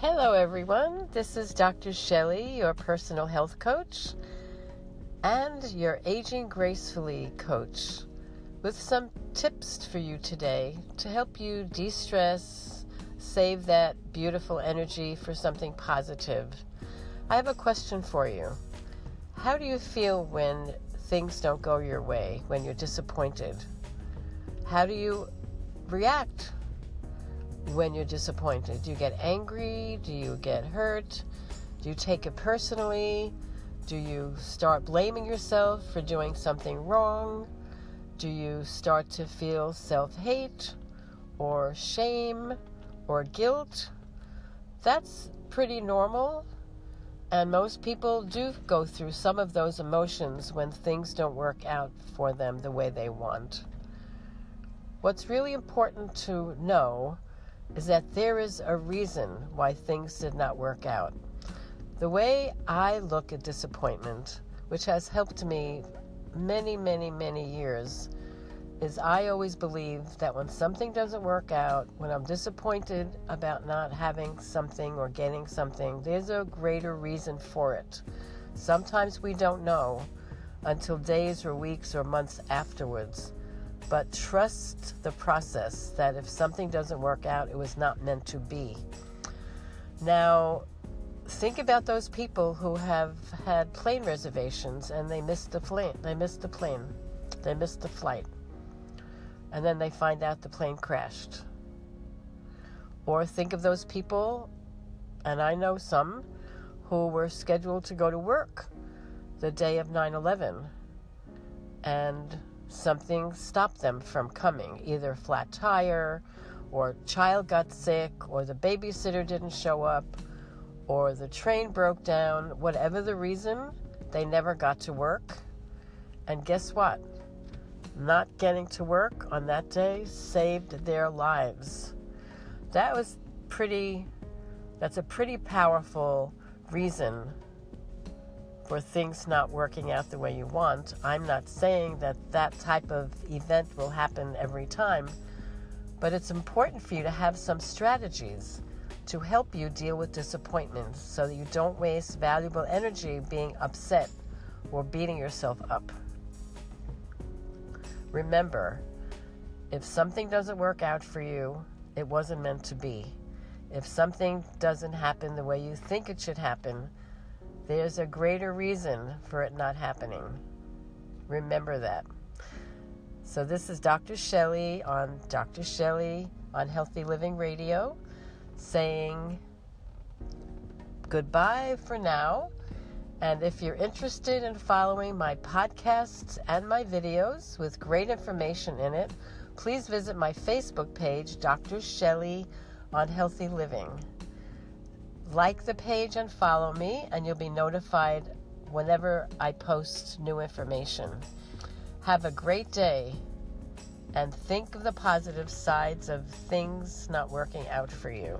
Hello, everyone. This is Dr. Shelley, your personal health coach and your Aging Gracefully coach, with some tips for you today to help you de stress, save that beautiful energy for something positive. I have a question for you. How do you feel when things don't go your way, when you're disappointed? How do you react when you're disappointed? Do you get angry? Do you get hurt? Do you take it personally? Do you start blaming yourself for doing something wrong? Do you start to feel self hate or shame or guilt? That's pretty normal. And most people do go through some of those emotions when things don't work out for them the way they want. What's really important to know is that there is a reason why things did not work out. The way I look at disappointment, which has helped me many, many, many years, is I always believe that when something doesn't work out, when I'm disappointed about not having something or getting something, there's a greater reason for it. Sometimes we don't know until days or weeks or months afterwards. But trust the process that if something doesn't work out, it was not meant to be. Now, think about those people who have had plane reservations and they missed the plane. They missed the plane. They missed the flight. And then they find out the plane crashed. Or think of those people, and I know some, who were scheduled to go to work the day of 9 11. And something stopped them from coming. Either flat tire or child got sick or the babysitter didn't show up or the train broke down. Whatever the reason they never got to work. And guess what? Not getting to work on that day saved their lives. That was pretty that's a pretty powerful reason for things not working out the way you want. I'm not saying that that type of event will happen every time, but it's important for you to have some strategies to help you deal with disappointment so that you don't waste valuable energy being upset or beating yourself up. Remember, if something doesn't work out for you, it wasn't meant to be. If something doesn't happen the way you think it should happen, there's a greater reason for it not happening. Remember that. So, this is Dr. Shelley on Dr. Shelley on Healthy Living Radio saying goodbye for now. And if you're interested in following my podcasts and my videos with great information in it, please visit my Facebook page, Dr. Shelley on Healthy Living. Like the page and follow me, and you'll be notified whenever I post new information. Have a great day and think of the positive sides of things not working out for you.